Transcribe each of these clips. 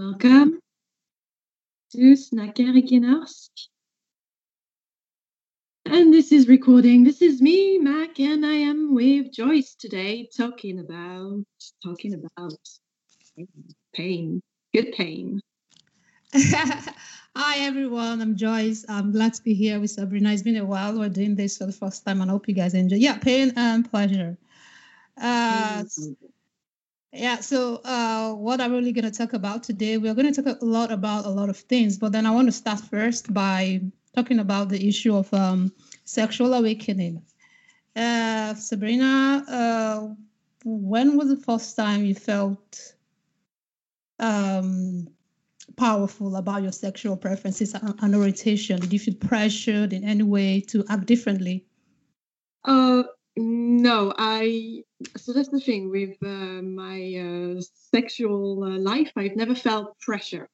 Welcome to Snacker Norsk. And this is recording. This is me, Mac, and I am with Joyce today talking about talking about pain. Good pain. Hi everyone, I'm Joyce. I'm glad to be here with Sabrina. It's been a while. We're doing this for the first time, and I hope you guys enjoy. Yeah, pain and pleasure. Uh, yeah, so uh, what I'm really going to talk about today, we're going to talk a lot about a lot of things, but then I want to start first by talking about the issue of um, sexual awakening. Uh, Sabrina, uh, when was the first time you felt um, powerful about your sexual preferences and orientation? Did you feel pressured in any way to act differently? Uh, no, I. So that's the thing with uh, my uh, sexual uh, life. I've never felt pressure.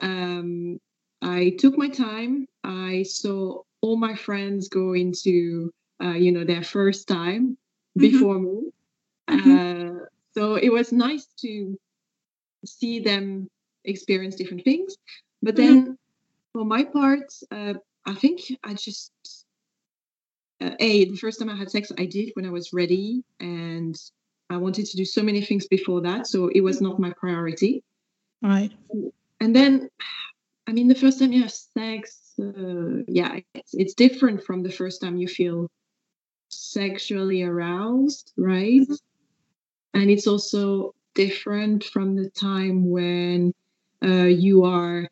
Um, I took my time. I saw all my friends go into, uh, you know, their first time mm-hmm. before me. Mm-hmm. Uh, so it was nice to see them experience different things. But mm-hmm. then, mm-hmm. for my part, uh, I think I just uh, a the first time I had sex, I did when I was ready, and I wanted to do so many things before that, so it was not my priority. Right. And then, I mean, the first time you have sex, uh, yeah, it's, it's different from the first time you feel sexually aroused, right? And it's also different from the time when uh, you are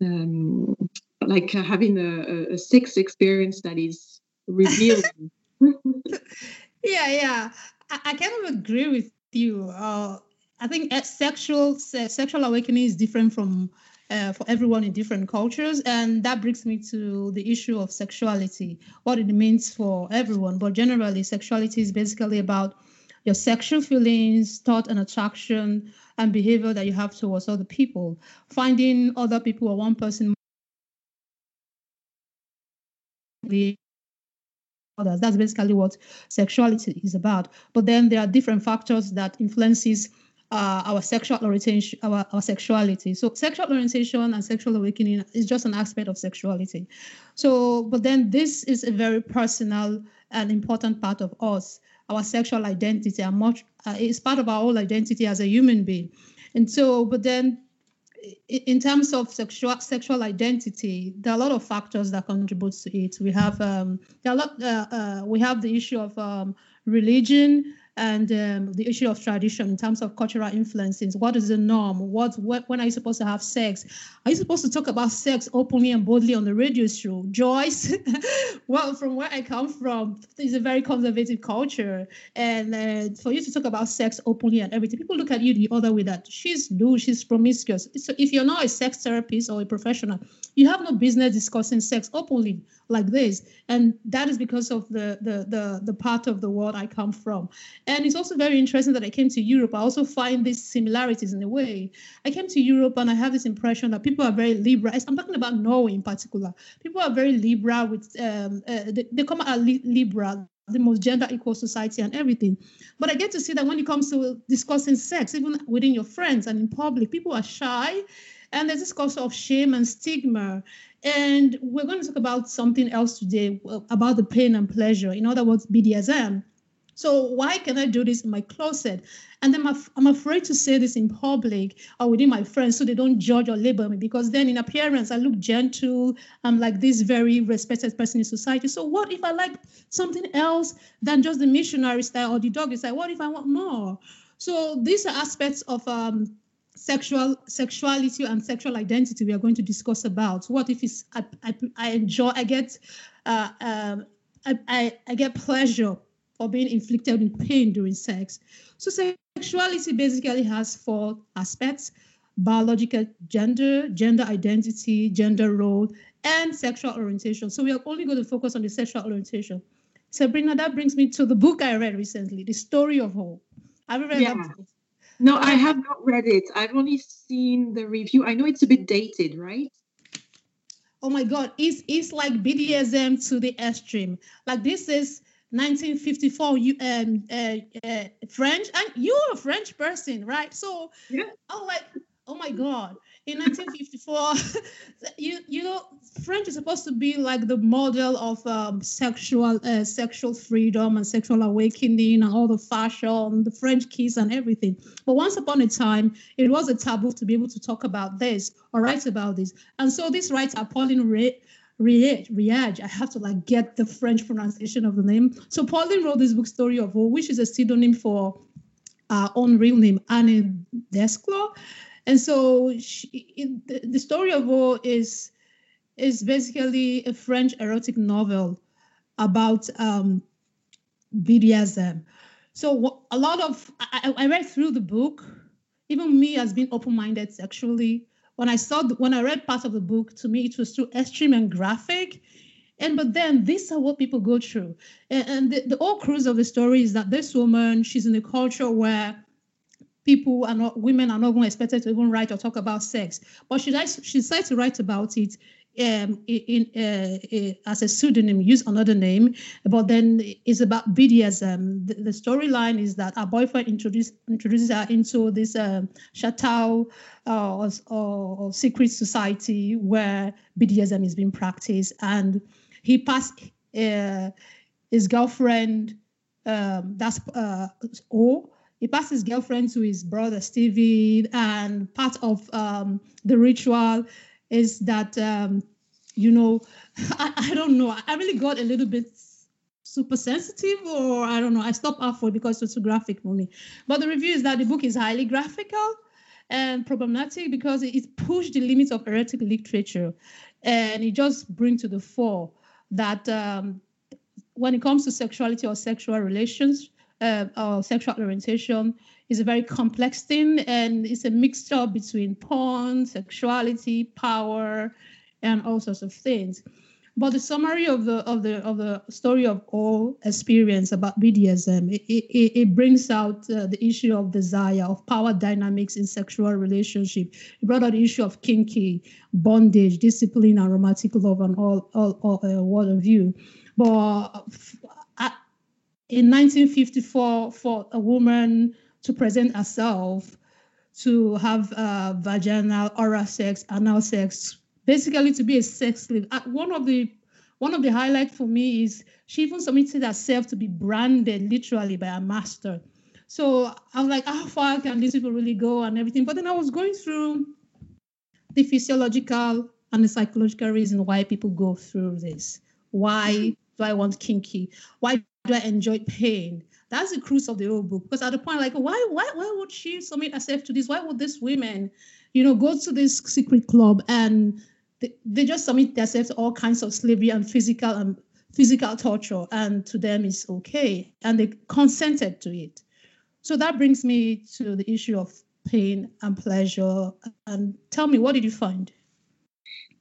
um, like uh, having a, a sex experience that is revealing. yeah, yeah, I, I, kind of agree with you. Uh, I think sexual sexual awakening is different from uh, for everyone in different cultures, and that brings me to the issue of sexuality, what it means for everyone. But generally, sexuality is basically about your sexual feelings, thought, and attraction and behavior that you have towards other people. Finding other people or one person others. That's basically what sexuality is about. But then there are different factors that influences uh, our sexual orientation, our, our sexuality. So sexual orientation and sexual awakening is just an aspect of sexuality. So, but then this is a very personal and important part of us. Our sexual identity, and much uh, is part of our whole identity as a human being. And so, but then in terms of sexual sexual identity, there are a lot of factors that contribute to it. We have um, there are a lot, uh, uh, we have the issue of um, religion, and um, the issue of tradition in terms of cultural influences. What is the norm? What, what when are you supposed to have sex? Are you supposed to talk about sex openly and boldly on the radio show? Joyce, well, from where I come from, it's a very conservative culture, and uh, for you to talk about sex openly and everything, people look at you the other way that she's loose, she's promiscuous. So if you're not a sex therapist or a professional, you have no business discussing sex openly like this, and that is because of the the the, the part of the world I come from. And it's also very interesting that I came to Europe. I also find these similarities in a way. I came to Europe and I have this impression that people are very liberal. I'm talking about Norway in particular. People are very liberal with, um, uh, they, they, come out liberal, the most gender equal society and everything. But I get to see that when it comes to discussing sex, even within your friends and in public, people are shy. And there's this culture of shame and stigma. And we're going to talk about something else today about the pain and pleasure. In other words, BDSM. So why can I do this in my closet? And then I'm afraid to say this in public or within my friends so they don't judge or label me because then in appearance I look gentle. I'm like this very respected person in society. So what if I like something else than just the missionary style or the doggy style? What if I want more? So these are aspects of um, sexual sexuality and sexual identity we are going to discuss about. What if it's I, I, I enjoy I get uh, um, I, I, I get pleasure or being inflicted with pain during sex. So sexuality basically has four aspects biological gender, gender identity, gender role, and sexual orientation. So we are only going to focus on the sexual orientation. Sabrina, that brings me to the book I read recently, The Story of O. Have you read yeah. that book? No, I have not read it. I've only seen the review. I know it's a bit dated, right? Oh my God, it's it's like BDSM to the extreme. Like this is 1954 you um uh, uh, french and you're a french person right so yeah. i'm like oh my God, in 1954, you you know, French is supposed to be like the model of um, sexual uh, sexual freedom and sexual awakening and all the fashion, the French kiss and everything. But once upon a time, it was a taboo to be able to talk about this or write about this. And so this writer, Pauline Ray, Réage, Réage, I have to like get the French pronunciation of the name. So Pauline wrote this book, Story of O, which is a pseudonym for our own real name, Anne Desclos. And so she, the, story of O is is basically a French erotic novel about um, BDSM. So a lot of I, I read through the book. Even me as being open-minded sexually, when I saw when I read part of the book, to me it was too extreme and graphic. And but then these are what people go through. And, and the, the whole cruise of the story is that this woman, she's in a culture where people are not women are not even expected to even write or talk about sex. But she she decided to write about it um, in, uh, uh, as a pseudonym, use another name, but then it's about BDSM. The, the storyline is that our boyfriend introduced introduces her into this um, chateau uh, or, or, or, secret society where BDSM is being practiced, and he passed uh, his girlfriend. Um, that's uh, O. He passed his girlfriend to his brother Stevie, and part of um, the ritual is that um, you know I, I don't know. I really got a little bit super sensitive or i don't know. I stopped halfway because it's too graphic for me. But the review is that the book is highly graphical and problematic because it pushed the limits of erotic literature. And it just brings to the fore that um, when it comes to sexuality or sexual relations uh, or sexual orientation is a very complex thing and it's a mixture between porn sexuality power and all sorts of things. But the summary of the of the of the story of O experience about BDSM it, it, it brings out uh, the issue of desire of power dynamics in sexual relationship. It brought out the issue of kinky bondage discipline and romantic love and all all, all uh, you. But uh, in 1954 for a woman to present herself to have uh, vaginal oral sex anal sex basically to be a sex slave. Uh, one of the one of the highlights for me is she even submitted herself to be branded literally by a master. So I was like, how far can these people really go and everything? But then I was going through the physiological and the psychological reason why people go through this. Why do I want kinky? Why do I enjoy pain? That's the cruise of the whole book. Because at the point, like, why, why, why would she submit herself to this? Why would these women, you know, go to this secret club and they, they just submit themselves to all kinds of slavery and physical and physical torture, and to them it's okay, and they consented to it. So that brings me to the issue of pain and pleasure. And tell me, what did you find?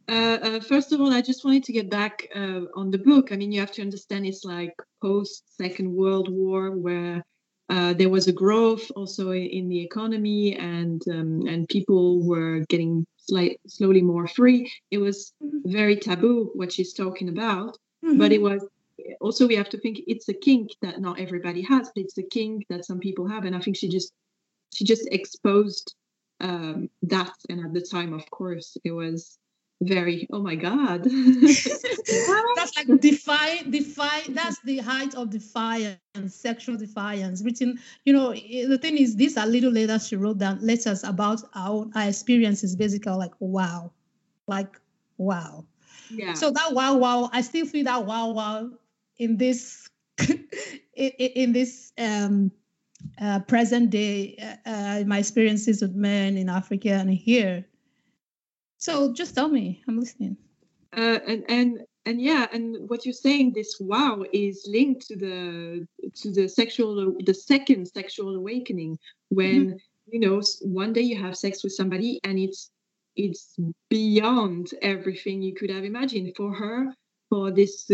Uh, uh, first of all, I just wanted to get back uh, on the book. I mean, you have to understand it's like post Second World War, where uh, there was a growth also in, the economy, and um, and people were getting slight, slowly more free. It was mm-hmm. very taboo what she's talking about, mm-hmm. but it was also we have to think it's a kink that not everybody has, but it's a kink that some people have, and I think she just she just exposed um, that, and at the time, of course, it was very oh my god. That's like defy defy that's the height of defiance sexual defiance written you know the thing is these are little letters she wrote down letters about our, our experiences basically like wow like wow. Yeah. So that wow wow i still feel that wow wow in this in, in this um uh, present day uh, uh, my experiences with men in africa and here so just tell me, I'm listening. Uh, and and and yeah, and what you're saying, this wow, is linked to the to the sexual, the second sexual awakening when mm-hmm. you know one day you have sex with somebody and it's it's beyond everything you could have imagined for her for this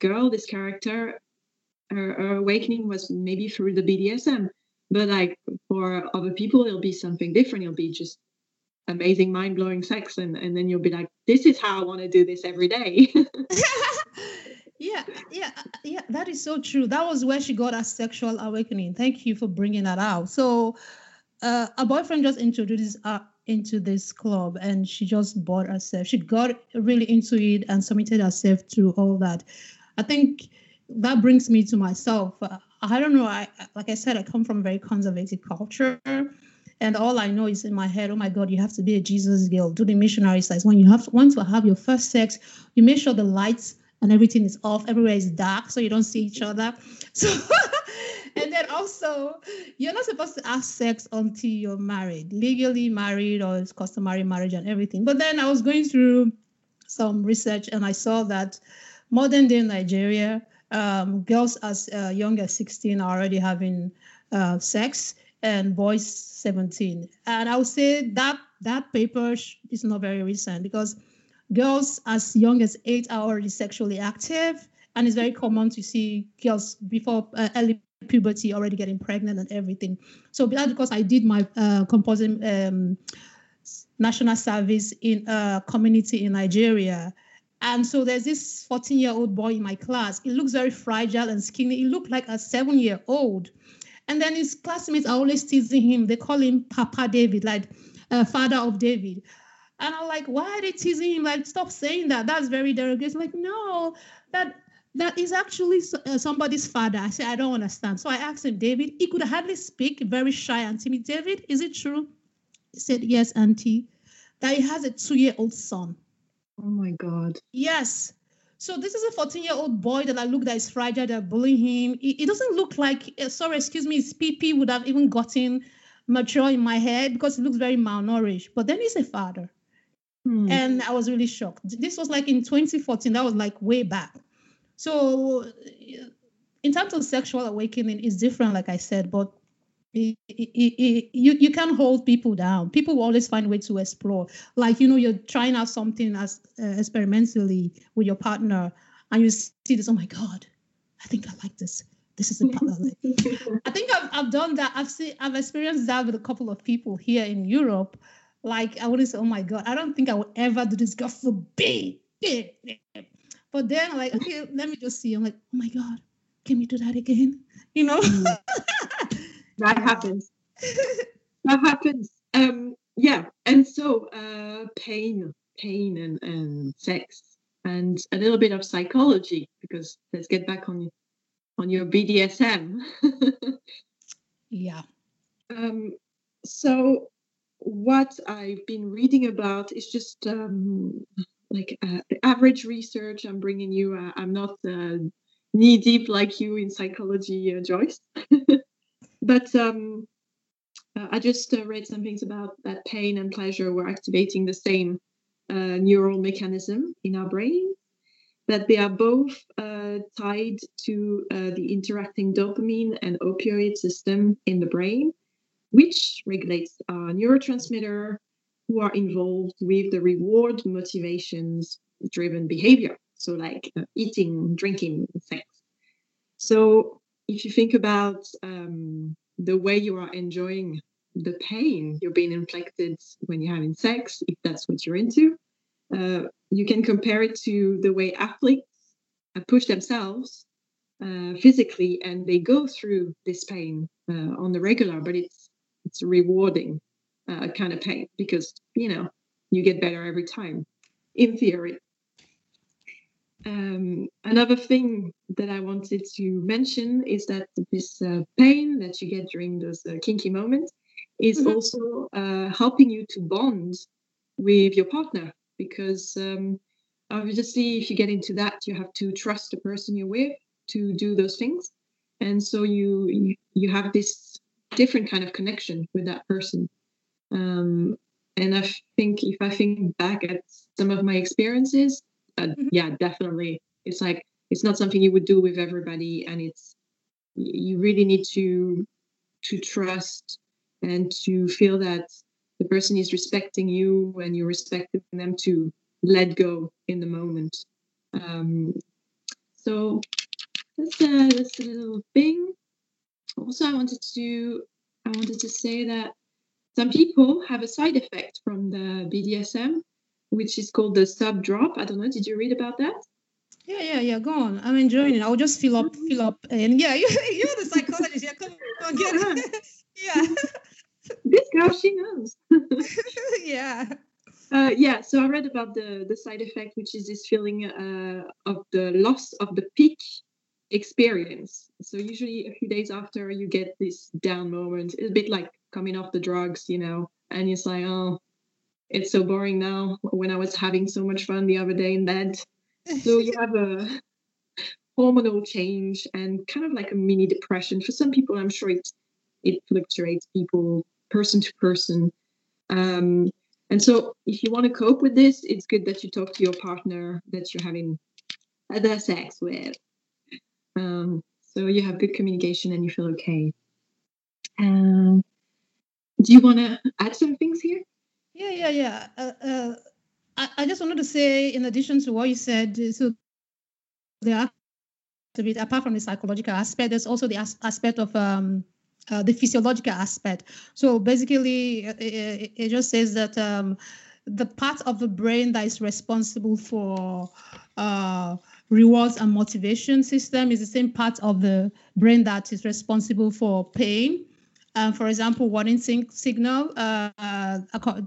girl this character her, her, awakening was maybe through the bdsm but like for other people it'll be something different it'll be just amazing mind-blowing sex and, and then you'll be like this is how i want to do this every day yeah yeah yeah that is so true that was where she got her sexual awakening thank you for bringing that out so uh, a boyfriend just introduces her, into this club and she just bought herself. She got really into it and submitted herself to all that. I think that brings me to myself. Uh, I don't know. I like I said, I come from a very conservative culture. And all I know is in my head, oh my God, you have to be a Jesus girl, do the missionary size. When you have want to have your first sex, you make sure the lights and everything is off, everywhere is dark, so you don't see each other. So and then also you're not supposed to have sex until you're married, legally married or it's customary marriage and everything. But then I was going through some research and I saw that modern day Nigeria, um, girls as uh, young as 16 are already having uh, sex and boys 17 and i would say that that paper is not very recent because girls as young as eight are already sexually active and it's very common to see girls before uh, early puberty already getting pregnant and everything so that's because i did my uh, composite um, national service in a community in nigeria and so there's this 14 year old boy in my class. He looks very fragile and skinny. He looked like a seven year old. And then his classmates are always teasing him. They call him Papa David, like uh, father of David. And I'm like, why are they teasing him? Like, stop saying that. That's very derogatory. Like, no, that that is actually uh, somebody's father. I said, I don't understand. So I asked him, David, he could hardly speak, very shy and timid. David, is it true? He said, yes, auntie, that he has a two-year-old son. Oh my God. Yes. So this is a 14 year old boy that I look that is fragile. They're bullying him. It, it doesn't look like, uh, sorry, excuse me, his PP would have even gotten mature in my head because he looks very malnourished. But then he's a father. Hmm. And I was really shocked. This was like in 2014. That was like way back. So in terms of sexual awakening, it's different, like I said, but it, it, it, you you can hold people down. People will always find a way to explore. Like you know, you're trying out something as uh, experimentally with your partner, and you see this. Oh my god, I think I like this. This is I like. I think I've I've done that. I've seen I've experienced that with a couple of people here in Europe. Like I wouldn't say, oh my god, I don't think I would ever do this. God forbid. But then I'm like, okay, let me just see. I'm like, oh my god, can we do that again? You know. Mm. that happens. that happens. Um, yeah, and so uh, pain, pain, and, and sex, and a little bit of psychology because let's get back on on your BDSM. yeah. Um, so what I've been reading about is just um, like uh, average research. I'm bringing you. Uh, I'm not uh, knee deep like you in psychology, uh, Joyce. But um, uh, I just uh, read some things about that pain and pleasure were activating the same uh, neural mechanism in our brain, that they are both tied to the interacting dopamine and opioid system in the brain, which regulates our neurotransmitter who are involved with the reward motivations driven behavior. So, like uh, eating, drinking, sex. So, if you think about um, the way you are enjoying the pain you're being inflicted when you're having sex, if that's what you're into, uh, you can compare it to the way athletes push themselves uh, physically and they go through this pain uh, on the regular, but it's it's rewarding uh, kind of pain because you know you get better every time in theory. Um, another thing that I wanted to mention is that this uh, pain that you get during those uh, kinky moments is mm-hmm. also uh, helping you to bond with your partner because um, obviously if you get into that you have to trust the person you're with to do those things and so you you, you have this different kind of connection with that person um, and i think if i think back at some of my experiences uh, mm-hmm. yeah, definitely. It's like it's not something you would do with everybody, and it's you really need to to trust and to feel that the person is respecting you and you're respecting them to let go in the moment. Um, so that's a, that's a little thing. Also, I wanted to I wanted to say that some people have a side effect from the BDSM, which is called the sub drop. I don't know. Did you read about that? Yeah, yeah, yeah. Go on. I'm enjoying it. I'll just fill up, fill up, and yeah, you, you're the psychologist. Yeah, come on, get it. yeah. this girl, she knows. yeah. Uh, yeah, so I read about the the side effect, which is this feeling uh, of the loss of the peak experience. So usually a few days after you get this down moment, it's a bit like coming off the drugs, you know, and you're like, oh, it's so boring now. When I was having so much fun the other day in bed, so you have a hormonal change and kind of like a mini depression. For some people, I'm sure it it fluctuates people person to person. Um, and so, if you want to cope with this, it's good that you talk to your partner that you're having other sex with. Um, so you have good communication and you feel okay. Um, do you want to add some things here? Yeah, yeah, yeah. Uh, uh, I, I just wanted to say, in addition to what you said, so there are a bit apart from the psychological aspect, there's also the as- aspect of um, uh, the physiological aspect. So basically, it, it just says that um, the part of the brain that is responsible for uh, rewards and motivation system is the same part of the brain that is responsible for pain. Um, for example, warning signal, uh, uh,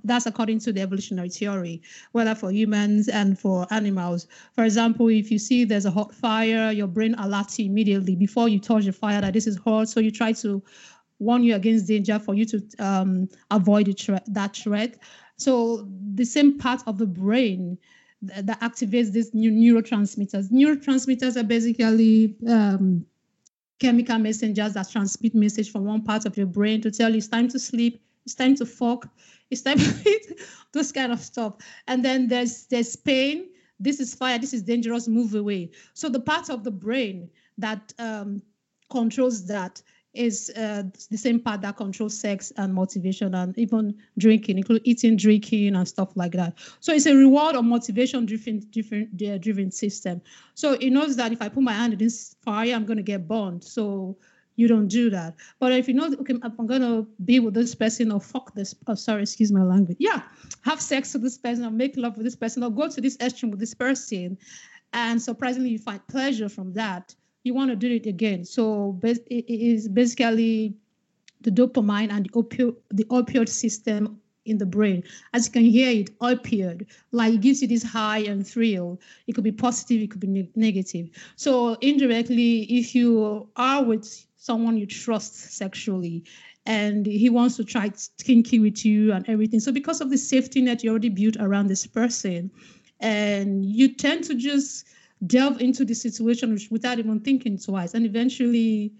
that's according to the evolutionary theory, whether for humans and for animals. For example, if you see there's a hot fire, your brain alerts you immediately before you touch the fire that this is hot. So you try to warn you against danger for you to um, avoid that threat. So the same part of the brain that, that activates these new neurotransmitters. Neurotransmitters are basically um, chemical messengers that transmit message from one part of your brain to tell you it's time to sleep, it's time to fuck, it's time to eat, those kind of stuff. And then there's there's pain. This is fire. This is dangerous. Move away. So the part of the brain that um, controls that is uh, the same part that controls sex and motivation and even drinking, including eating, drinking, and stuff like that. So it's a reward or motivation driven, different, uh, driven system. So it knows that if I put my hand in this fire, I'm going to get burned. So you don't do that. But if you know, okay, I'm going to be with this person or fuck this, oh, sorry, excuse my language. Yeah, have sex with this person or make love with this person or go to this extreme with this person. And surprisingly, you find pleasure from that you want to do it again. So it is basically the dopamine and the opioid, the opioid system in the brain. As you can hear it, opioid, like it gives you this high and thrill. It could be positive, it could be ne- negative. So indirectly, if you are with someone you trust sexually and he wants to try kinky with you and everything. So because of the safety net you already built around this person, and you tend to just delve into the situation without even thinking twice. And eventually,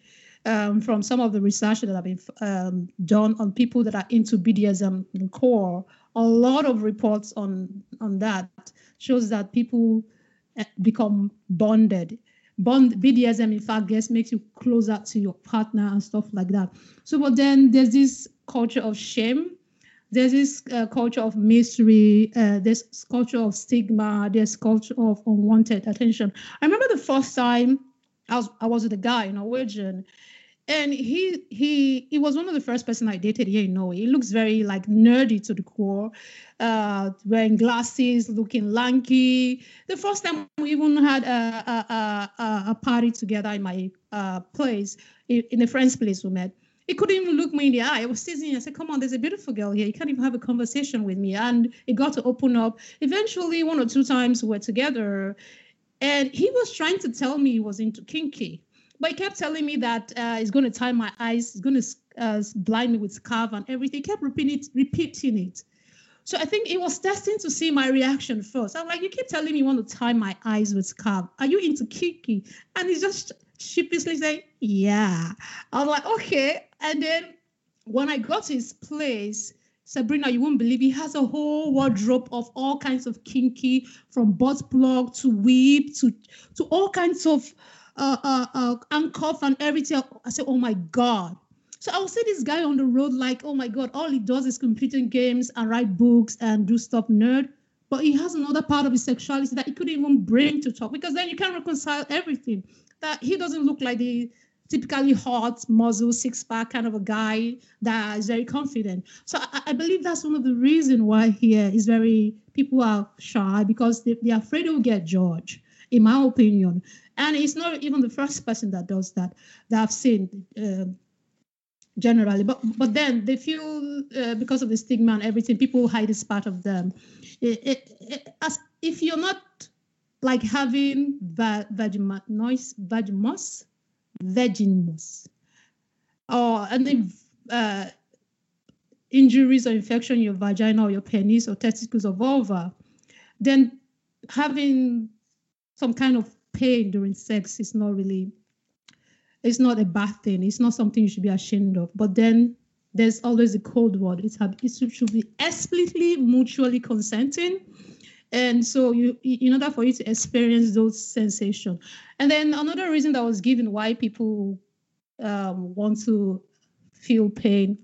um, from some of the research that have been um, done on people that are into BDSM core, a lot of reports on on that shows that people eh, become bonded. Bond BDSM, in fact, gets makes you closer to your partner and stuff like that. So, but then there's this culture of shame there's this uh, culture of mystery, uh, there's culture of stigma, there's culture of unwanted attention. I remember the first time I was I was with a guy, Norwegian, and he he he was one of the first person I dated here in Norway. He looks very like nerdy to the core, uh, wearing glasses, looking lanky. The first time we even had a a, a, a party together in my uh, place, in a friend's place we met he couldn't even look me in the eye. I was teasing I said, Come on, there's a beautiful girl here. You can't even have a conversation with me. And it got to open up. Eventually, one or two times we were together. And he was trying to tell me he was into kinky. But he kept telling me that uh, he's going to tie my eyes, he's going to uh, blind me with scarf and everything. He kept repeating it, repeating it. So I think he was testing to see my reaction first. I'm like, you keep telling me you want to tie my eyes with scarf. Are you into kinky? And he's just sheepishly saying, yeah. I was like, okay. And then when I got to his place, Sabrina, you won't believe he has a whole wardrobe of all kinds of kinky, from butt plug to whip to to all kinds of uh, uh, uh, and everything. I said, oh my god. So I will see this guy on the road like, oh my god, all he does is computing games and write books and do stuff nerd. But he has another part of his sexuality that he couldn't even bring to talk because then you can't reconcile everything. That he doesn't look like the typically hot, muzzle, six pack kind of a guy that is very confident. So I, I believe that's one of the reasons why here is very people are shy because they, they're afraid they'll get judged, in my opinion. And it's not even the first person that does that that I've seen. Uh, generally. But but then they feel uh, because of the stigma and everything, people hide this part of them. It, it, it, as if you're not like having va- vaginos, vagimus, vagimus, or any uh, injuries or infection in your vagina or your penis or testicles or vulva, then having some kind of pain during sex is not really it's not a bad thing. It's not something you should be ashamed of. But then there's always a cold word. It's it should be explicitly mutually consenting. And so you in order for you to experience those sensations. And then another reason that was given why people um, want to feel pain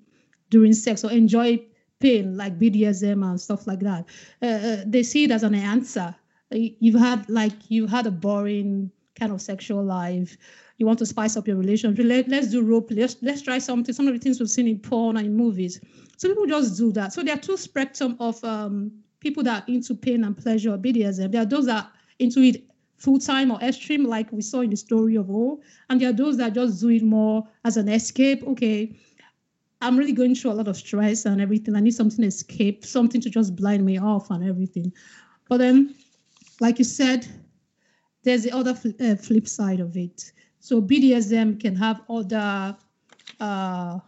during sex or enjoy pain like BDSM and stuff like that. Uh, uh, they see it as an answer. You've had like you had a boring kind of sexual life you want to spice up your relationship. Let, let's do play. Let's, let's try something. Some of the things we've seen in porn and in movies. So people just do that. So there are two spectrum of um, people that are into pain and pleasure or BDSM. There are those that are into it full time or extreme, like we saw in the story of O. And there are those that just do it more as an escape. Okay, I'm really going through a lot of stress and everything. I need something to escape, something to just blind me off and everything. But then, like you said, there's the other fl- uh, flip side of it. So BDSM can have other, uh,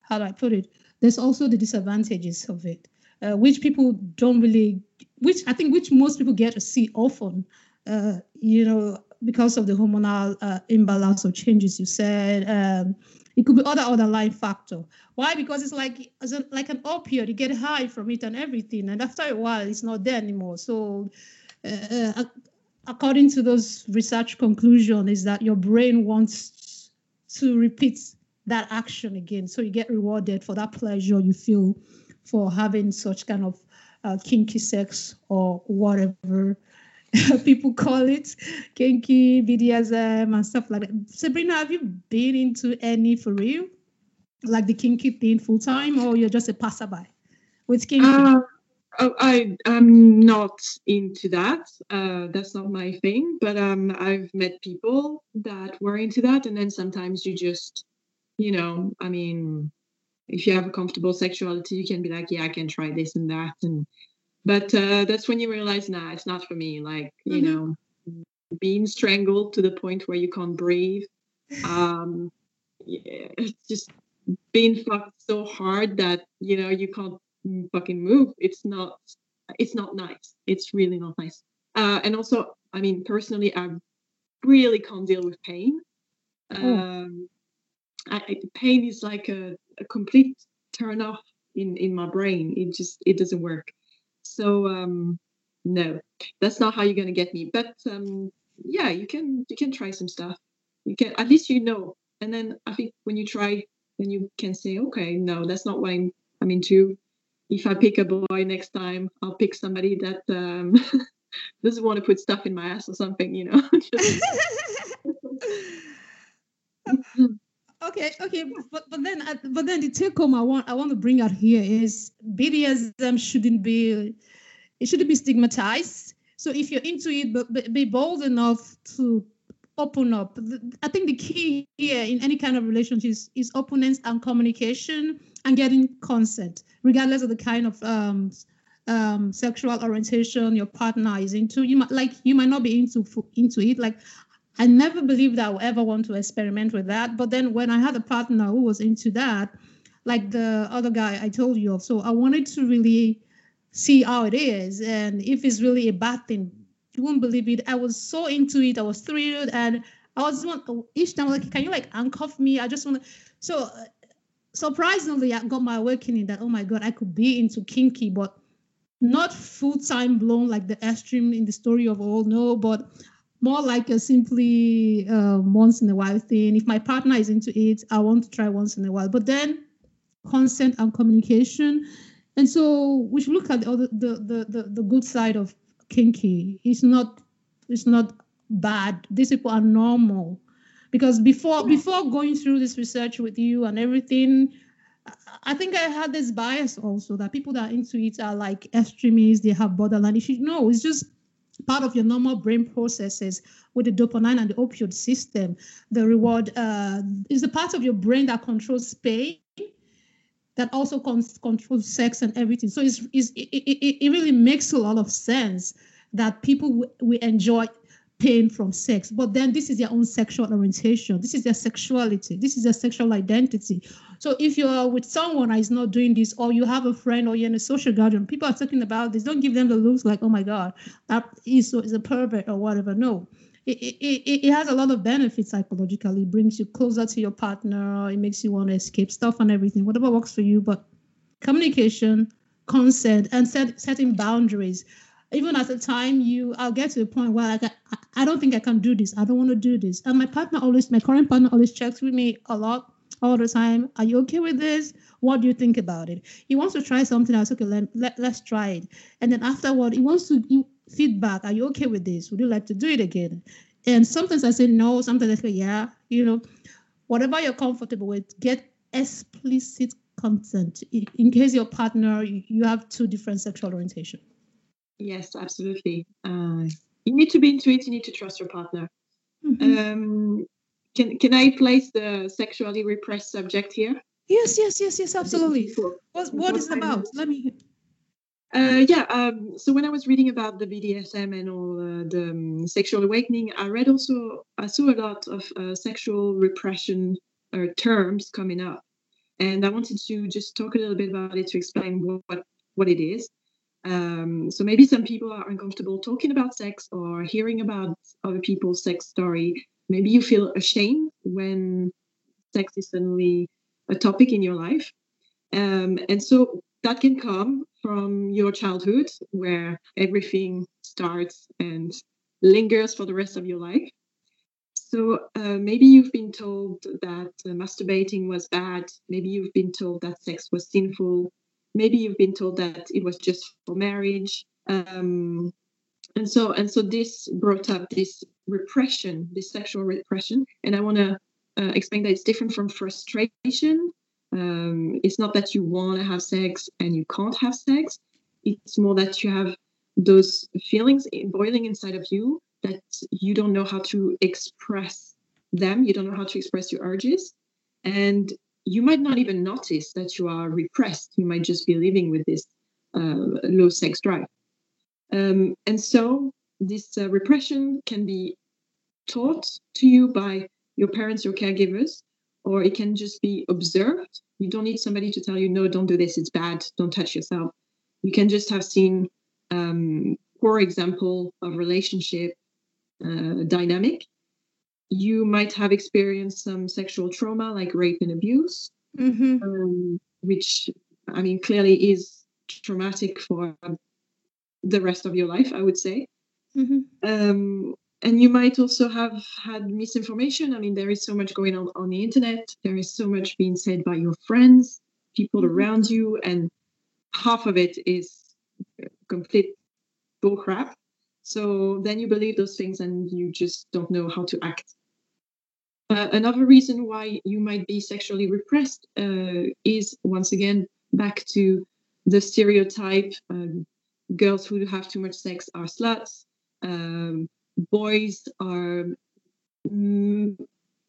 how do I put it? There's also the disadvantages of it, uh, which people don't really, which I think which most people get to see often, uh, you know, because of the hormonal uh, imbalance or changes you said. Um, it could be other other underlying factor. Why? Because it's like as a, like an opioid. You get high from it and everything, and after a while, it's not there anymore. So, uh, uh according to those research conclusion is that your brain wants to repeat that action again so you get rewarded for that pleasure you feel for having such kind of uh, kinky sex or whatever people call it kinky bdsm and stuff like that sabrina have you been into any for real like the kinky thing full time or you're just a passerby with kinky uh, Oh, I I'm not into that. Uh, that's not my thing. But um, I've met people that were into that, and then sometimes you just, you know, I mean, if you have a comfortable sexuality, you can be like, yeah, I can try this and that, and but uh, that's when you realize, nah, it's not for me. Like, you mm-hmm. know, being strangled to the point where you can't breathe. Um, yeah, it's just being fucked so hard that you know you can't fucking move. It's not it's not nice. It's really not nice. Uh, and also, I mean, personally, I really can't deal with pain. Oh. Um, I, pain is like a, a complete turn off in in my brain. It just it doesn't work. So um, no, that's not how you're gonna get me. But um, yeah, you can you can try some stuff. You can at least you know. And then I think when you try, then you can say, okay, no, that's not what I'm I'm into if I pick a boy next time, I'll pick somebody that um, doesn't want to put stuff in my ass or something, you know. okay, okay, but but then uh, but then the take home I want I want to bring out here is BDSM shouldn't be it shouldn't be stigmatized. So if you're into it, but be bold enough to open up. I think the key here in any kind of relationship is, is openness and communication and getting consent, regardless of the kind of um, um, sexual orientation your partner is into. You might like you might not be into into it. Like I never believed I would ever want to experiment with that. But then when I had a partner who was into that, like the other guy I told you of, so I wanted to really see how it is and if it's really a bad thing you won't believe it. I was so into it. I was thrilled, and I was each time like, can you like uncuff me? I just want to. So uh, surprisingly, I got my awakening that oh my god, I could be into kinky, but not full time blown like the extreme in the story of O. No, but more like a simply uh, once in a while thing. If my partner is into it, I want to try once in a while. But then consent and communication. And so we should look at the other the the the, the good side of kinky. It's not it's not bad. These people are normal. Because before before going through this research with you and everything, I think I had this bias also that people that are into it are like extremists, they have borderline issues. No, it's just part of your normal brain processes with the dopamine and the opioid system. The reward uh, is the part of your brain that controls pain, that also con- controls sex and everything. So it's, it's, it, it, it really makes a lot of sense that people w- we enjoy pain from sex but then this is their own sexual orientation. This is their sexuality. This is their sexual identity. So if you're with someone that is not doing this or you have a friend or you're in a social gathering people are talking about this don't give them the looks like oh my god that is, is a pervert or whatever. No. It, it, it has a lot of benefits psychologically. It brings you closer to your partner. It makes you want to escape stuff and everything whatever works for you. But communication consent and set, setting boundaries even at the time you i'll get to the point where I, I don't think i can do this. I don't want to do this. And my partner always my current partner always checks with me a lot all the time. Are you okay with this? What do you think about it? He wants to try something. Else okay let, let, let's try it. And then afterward he wants to he, feedback. Are you okay with this? Would you like to do it again? And sometimes i say no sometimes i say yeah you know. Whatever you're comfortable with get explicit consent. In, case your partner you, you have two different sexual orientation Yes, absolutely. Uh, you need to be into it. You need to trust your partner. Mm-hmm. Um, can can I place the sexually repressed subject here? Yes, yes, yes, yes, absolutely. What what is it about? Let me. Uh, yeah. Um, so when I was reading about the BDSM and all uh, the um, sexual awakening, I read also I saw a lot of uh, sexual repression uh, terms coming up, and I wanted to just talk a little bit about it to explain what what it is. Um, so maybe some people are uncomfortable talking about sex or hearing about other people's sex story. Maybe you feel ashamed when sex is suddenly a topic in your life. Um, and so that can come from your childhood where everything starts and lingers for the rest of your life. So uh, maybe you've been told that uh, masturbating was bad. Maybe you've been told that sex was sinful maybe you've been told that it was just for marriage. Um, and so and so this brought up this repression this sexual repression. And i want to uh, explain that it's different from frustration. Um, it's not that you want to have sex and you can't have sex. It's more that you have those feelings boiling inside of you that you don't know how to express them. You don't know how to express your urges. And you might not even notice that you are repressed. You might just be living with this uh, low sex drive. Um, and so this uh, repression can be taught to you by your parents, your caregivers, or it can just be observed. You don't need somebody to tell you, no, don't do this, it's bad, don't touch yourself. You can just have seen um, poor example of relationship uh, dynamic you might have experienced some sexual trauma like rape and abuse, mm-hmm. um, which I mean clearly is traumatic for the rest of your life, I would say. Mm-hmm. Um, and you might also have had misinformation. I mean, there is so much going on on the internet. There is so much being said by your friends, people mm-hmm. around you, and half of it is complete bullcrap. So then you believe those things and you just don't know how to act. Uh, another reason why you might be sexually repressed uh, is once again back to the stereotype um, girls who have too much sex are sluts, um, boys are mm,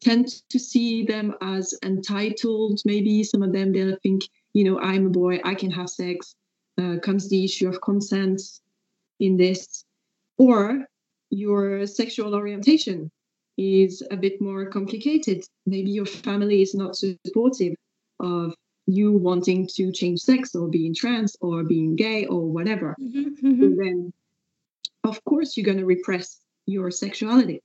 tend to see them as entitled. Maybe some of them they'll think, you know, I'm a boy, I can have sex. Uh, comes the issue of consent in this or your sexual orientation is a bit more complicated. Maybe your family is not supportive of you wanting to change sex or being trans or being gay or whatever. Mm-hmm, mm-hmm. then, of course, you're going to repress your sexuality.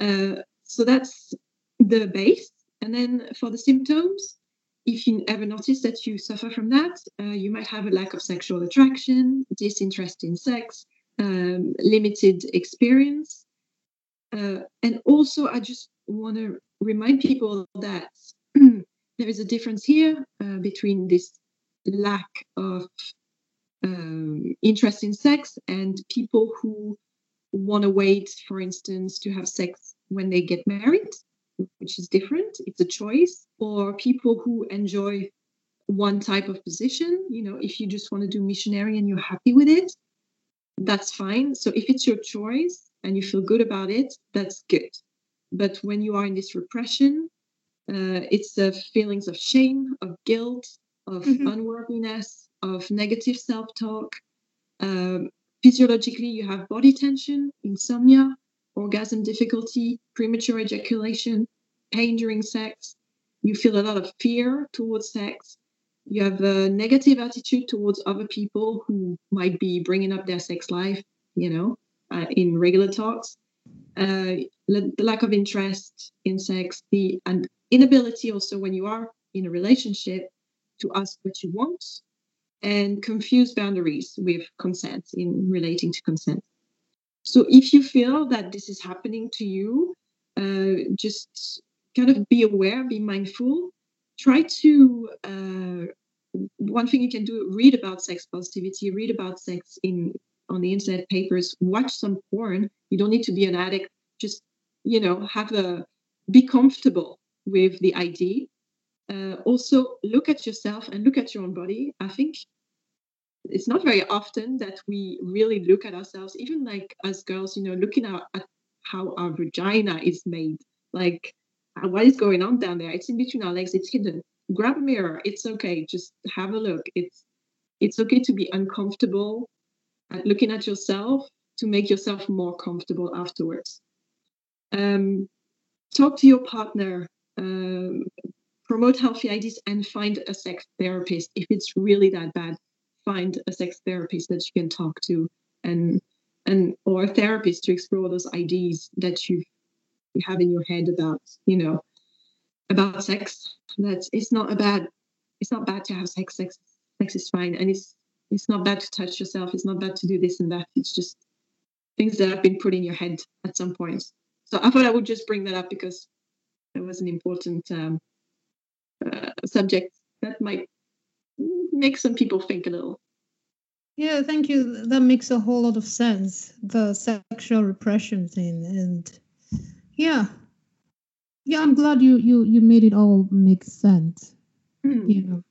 Uh, so that's the base. And then for the symptoms, if you ever notice that you suffer from that, uh, you might have a lack of sexual attraction, disinterest in sex, um, limited experience. Uh, and also, I just want to remind people that there is a difference here uh, between this lack of um, interest in sex and people who want to wait, for instance, to have sex when they get married, which is different. It's a choice. Or people who enjoy one type of position. You know, if you just want to do missionary and you're happy with it, that's fine. So if it's your choice and you feel good about it, that's good. But when you are in this repression, uh, it's the feelings of shame, of guilt, of mm-hmm. unworthiness, of negative self talk. Um, physiologically, you have body tension, insomnia, orgasm difficulty, premature ejaculation, pain during sex. You feel a lot of fear towards sex. You have a negative attitude towards other people who might be bringing up their sex life, you know, uh, in regular talks. Uh, the lack of interest in sex, the and inability also when you are in a relationship to ask what you want and confuse boundaries with consent in relating to consent. So if you feel that this is happening to you, uh, just kind of be aware, be mindful. Try to uh, one thing you can do: read about sex positivity, read about sex in on the internet papers, watch some porn. You don't need to be an addict. Just you know, have a be comfortable with the idea. Uh, also, look at yourself and look at your own body. I think it's not very often that we really look at ourselves, even like as girls, you know, looking at, at how our vagina is made. Like, what is going on down there? It's in between our legs. It's hidden. Grab a mirror. It's okay. Just have a look. It's it's okay to be uncomfortable at looking at yourself to make yourself more comfortable afterwards. Um, talk to your partner um, promote healthy ideas and find a sex therapist if it's really that bad find a sex therapist that you can talk to and and or a therapist to explore those ideas that you you have in your head about you know about sex that it's not a bad it's not bad to have sex sex sex is fine and it's it's not bad to touch yourself it's not bad to do this and that it's just things that have been put in your head at some point so i thought i would just bring that up because it was an important um, uh, subject that might make some people think a little. Yeah, thank you. That makes a whole lot of sense. The sexual repression thing, and yeah, yeah, I'm glad you you you made it all make sense. Mm. You know,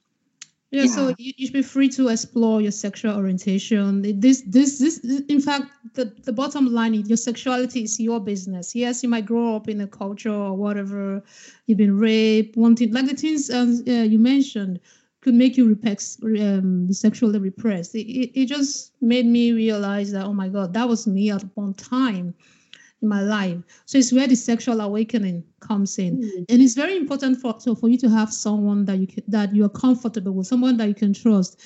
yeah, yeah, so you, you should be free to explore your sexual orientation. This, this, this. In fact, the the bottom line is your sexuality is your business. Yes, you might grow up in a culture or whatever. You've been raped, wanted like the things um, uh, you mentioned could make you repex, um, sexually repressed. It, it, it just made me realize that oh my god, that was me at one time in my life. So it's where the sexual awakening comes in, mm. and it's very important for so for you to have someone that you can, that you are comfortable with, someone that you can trust.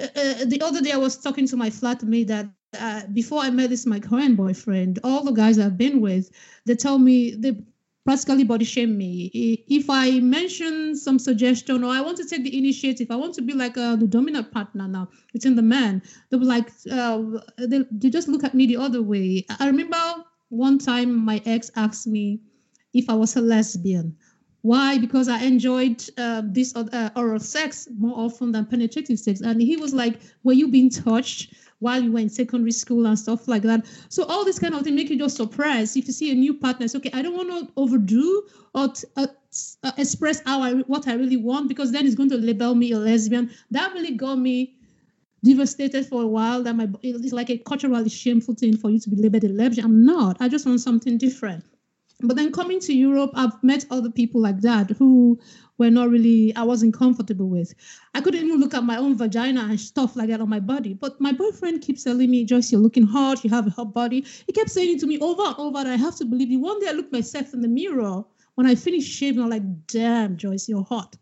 Uh, uh, the other day, I was talking to my flatmate that uh, before I met this my current boyfriend, all the guys I've been with, they tell me they practically body shame me. If I mention some suggestion or I want to take the initiative, I want to be like uh, the dominant partner now within the man, they'll be like, uh, they, they just look at me the other way. I remember one time my ex asked me if I was a lesbian. Why? Because I enjoyed uh, this uh, oral sex more often than penetrative sex. And he was like, Were you being touched while you were in secondary school and stuff like that? So, all this kind of thing make you just surprised if you see a new partner. It's okay, I don't want to overdo or t- uh, uh, express how I, what I really want because then it's going to label me a lesbian. That really got me devastated for a while that my it's like a culturally shameful thing for you to be labeled a lesbian. I'm not. I just want something different. But then coming to Europe, I've met other people like that who were not really I wasn't comfortable with. I couldn't even look at my own vagina and stuff like that on my body. But my boyfriend keeps telling me, Joyce, you're looking hot, you have a hot body. He kept saying it to me over and over, and I have to believe you. One day I looked myself in the mirror when I finished shaving, I'm like, damn, Joyce, you're hot.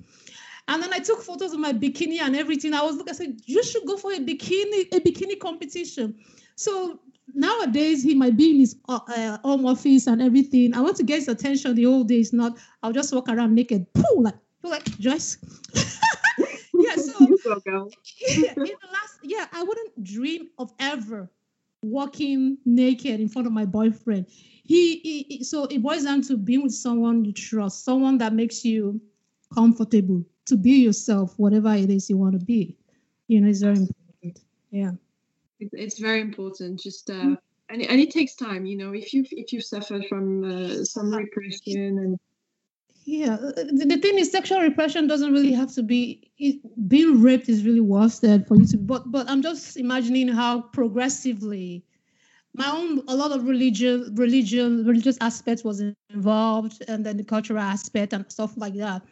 And then I took photos of my bikini and everything. I was looking, I said, you should go for a bikini, a bikini competition. So nowadays he might be in his uh, uh, home office and everything. I want to get his attention. The old days, not I'll just walk around naked, poo, like like Joyce. yeah, so yeah, in the last yeah, I wouldn't dream of ever walking naked in front of my boyfriend. He, he, he so it boils down to being with someone you trust, someone that makes you comfortable to be yourself, whatever it is you want to be. You know, it's very important. Yeah. It's very important. Just uh, mm-hmm. and and it takes time. You know, if you if you suffer from uh, some repression and Yeah, uh, the, the thing is, sexual repression doesn't really have to be. It, being raped is really worse than for you to. But but I'm just imagining how progressively, my own a lot of religion, religion, religious aspects was involved, and then the cultural aspect and stuff like that.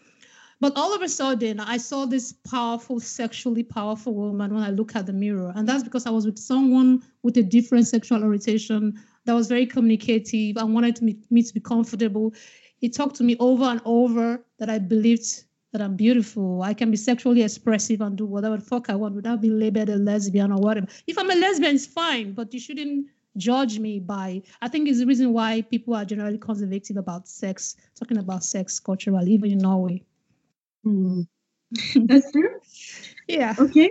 But all of a sudden, I saw this powerful, sexually powerful woman when I look at the mirror, and that's because I was with someone with a different sexual orientation that was very communicative and wanted me, to be comfortable he talked to me over and over that I believed that I'm beautiful. I can be sexually expressive and do whatever fuck I want without being labeled a lesbian or whatever. If I'm a lesbian, it's fine, but you shouldn't judge me by. I think it's the reason why people are generally conservative about sex, talking about sex culturally, even in Norway. Mm. That's true. yeah. Okay.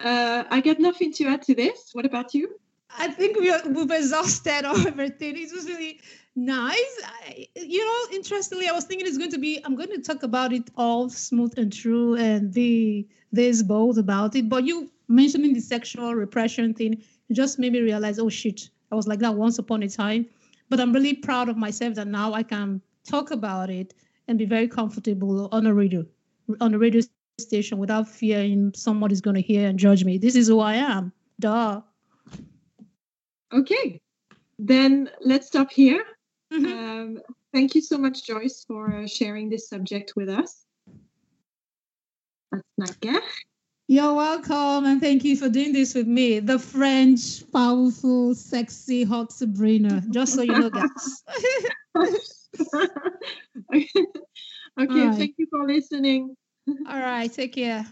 Uh, I got nothing to add to this. What about you? I think we are, we've exhausted everything. It was really nice. I, you know, interestingly, I was thinking it's going to be, I'm going to talk about it all smooth and true and be this bold about it. But you mentioning the sexual repression thing just made me realize, oh shit, I was like that once upon a time. But I'm really proud of myself that now I can talk about it and be very comfortable on a radio, on a radio station without fearing somebody's going to hear and judge me. This is who I am. Duh. Okay, then let's stop here. Mm-hmm. Um, thank you so much, Joyce, for uh, sharing this subject with us. That's not You're welcome, and thank you for doing this with me, the French, powerful, sexy, hot Sabrina. Just so you know, guys. okay, right. thank you for listening. All right, take care.